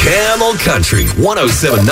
Camel Country 1079.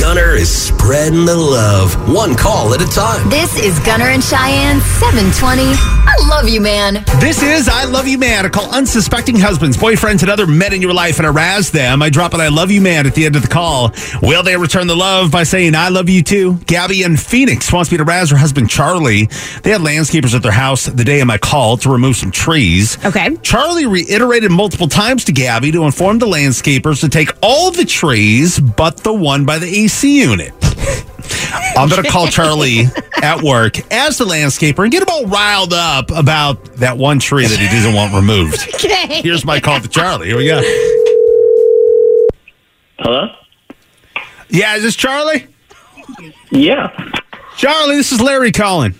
Gunner is spreading the love, one call at a time. This is Gunner and Cheyenne 720. I love you, man. This is I Love You Man. I call unsuspecting husbands, boyfriends, and other men in your life and harass them. I drop an I Love You Man at the end of the call. Will they return the love by saying I love you too? Gabby in Phoenix wants me to razz her husband Charlie. They had landscapers at their house the day of my call to remove some trees. Okay. Charlie reiterated multiple times to Gabby to inform the landscapers to take all the trees but the one by the AC unit. I'm going to call Charlie at work as the landscaper and get him all riled up about that one tree that he doesn't want removed. Okay. Here's my call to Charlie. Here we go. Hello? Yeah, is this Charlie? Yeah. Charlie, this is Larry calling.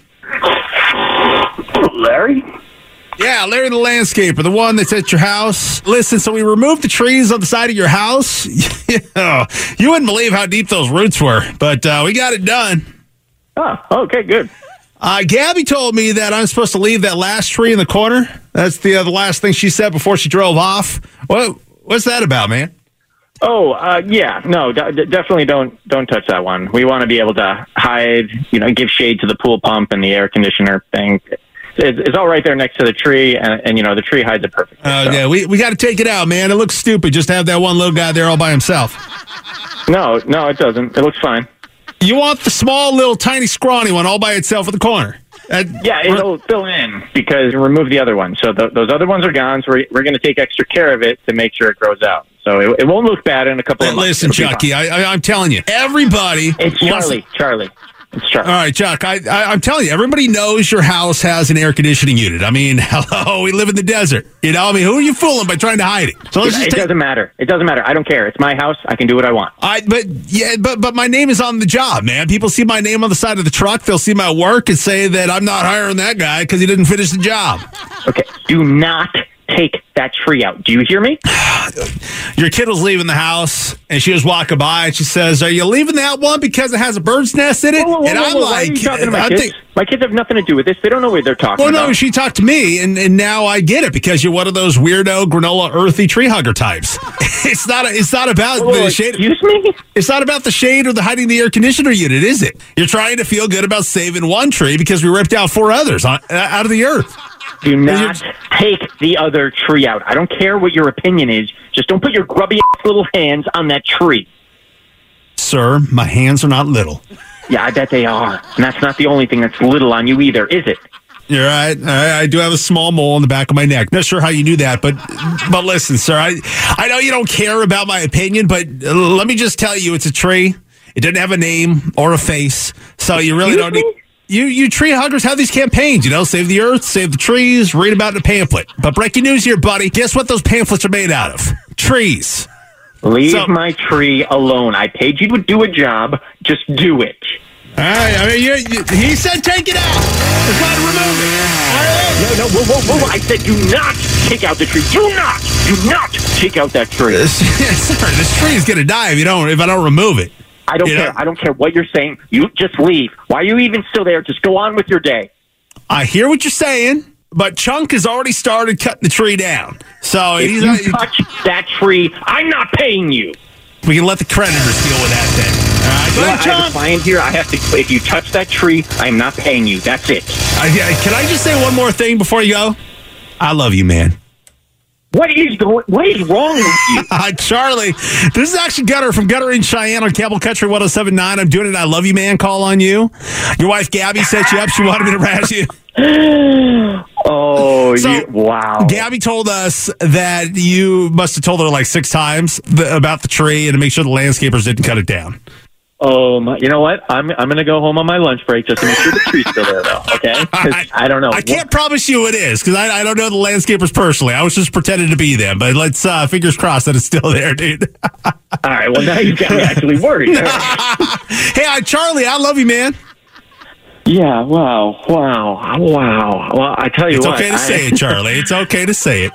Larry? Yeah, Larry the landscaper, the one that's at your house. Listen, so we removed the trees on the side of your house. You wouldn't believe how deep those roots were, but uh, we got it done. Oh, okay, good. Uh, Gabby told me that I'm supposed to leave that last tree in the corner. That's the uh, the last thing she said before she drove off. What what's that about, man? Oh, uh, yeah. No, d- definitely don't don't touch that one. We want to be able to hide, you know, give shade to the pool pump and the air conditioner thing. It's, it's all right there next to the tree, and, and you know the tree hides it perfectly. Uh, so. yeah, we, we got to take it out, man. It looks stupid just to have that one little guy there all by himself. No, no, it doesn't. It looks fine. You want the small, little, tiny, scrawny one all by itself at the corner. Uh, Yeah, it'll fill in because remove the other one. So th- those other ones are gone. So we're, we're going to take extra care of it to make sure it grows out. So it, it won't look bad in a couple of months. listen, Chucky. I, I'm telling you, everybody. It's Charlie. Charlie. It's Charlie. All right, Chuck. I, I, I'm telling you, everybody knows your house has an air conditioning unit. I mean, hello, we live in the desert. You know, I mean, who are you fooling by trying to hide it? So let's It, just it doesn't matter. It doesn't matter. I don't care. It's my house. I can do what I want. I, but yeah, but but my name is on the job, man. People see my name on the side of the truck. They'll see my work and say that I'm not hiring that guy because he didn't finish the job. Okay. Do not take that tree out. Do you hear me? Your kid was leaving the house and she was walking by and she says, "Are you leaving that one because it has a bird's nest in it?" Whoa, whoa, whoa, and I'm like, are you talking to my kids? think- my kids have nothing to do with this. They don't know what they're talking Well, no, she talked to me, and, and now I get it because you're one of those weirdo granola earthy tree hugger types. it's not. A, it's not about the shade. excuse me? It's not about the shade or the hiding the air conditioner unit, is it? You're trying to feel good about saving one tree because we ripped out four others on, uh, out of the earth. Do not take the other tree out. I don't care what your opinion is. Just don't put your grubby little hands on that tree. Sir, my hands are not little. Yeah, I bet they are. And that's not the only thing that's little on you either, is it? You're right. I, I do have a small mole on the back of my neck. Not sure how you knew that, but but listen, sir. I I know you don't care about my opinion, but let me just tell you, it's a tree. It doesn't have a name or a face, so you really Excuse don't need. me? You you tree huggers have these campaigns, you know, save the earth, save the trees, read about it in a pamphlet. But breaking news here, buddy. Guess what those pamphlets are made out of? Trees. Leave So- my tree alone. I paid you to do a job. Just do it. All right. I mean, you, you, he said take it out. We're trying to remove it. Right. No, no, whoa, whoa, whoa. I said do not take out the tree. Do not, do not take out that tree. Sir, this tree is gonna die if you don't if I don't remove it. I don't You care. know- I don't care what you're saying. You just leave. Why are you even still there? Just go on with your day. I hear what you're saying, but Chunk has already started cutting the tree down. So If he's you not, touch that tree, I'm not paying you. we can let the creditors deal with that then. All right, go You know, ahead, I have a Chunk. client here. I have to. If you touch that tree, I am not paying you. That's it. I, I- can I just say one more thing before you go? I love you, man. What is the, what is wrong with you? Uh, Charlie, this is actually Gunner from Gunner in Cheyenne on Camel Country 1079. I'm doing an I love you, man call on you. Your wife Gabby set you up. She wanted me to razz you. Oh, So, you, wow. Gabby told us that you must have told her like six times th- about the tree and to make sure the landscapers didn't cut it down. Oh my! You know what? I'm I'm gonna go home on my lunch break just to make sure the tree's still there, though. Okay? 'Cause I don't know. I can't promise you it is because I, I don't know the landscapers personally. I was just pretending to be them, but let's uh, fingers crossed that it's still there, dude. All right. Well, now you've got me actually worried. hey, I, Charlie, I love you, man. yeah. Wow. Wow. Wow. Well, I tell you It's what. okay to I- say it, Charlie. It's okay to say it.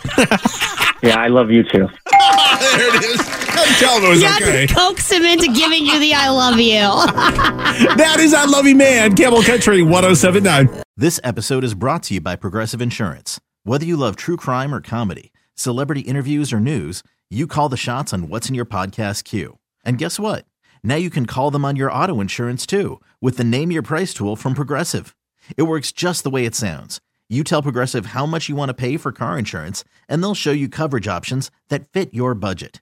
Yeah, I love you too. there it is. Tell him it was You had okay. to coax him into giving you the I love you. That is I Love You Man, Camel Country 1079. This episode is brought to you by Progressive Insurance. Whether you love true crime or comedy, celebrity interviews or news, you call the shots on what's in your podcast queue. And guess what? Now you can call them on your auto insurance too with the Name Your Price tool from Progressive. It works just the way it sounds. You tell Progressive how much you want to pay for car insurance, and they'll show you coverage options that fit your budget.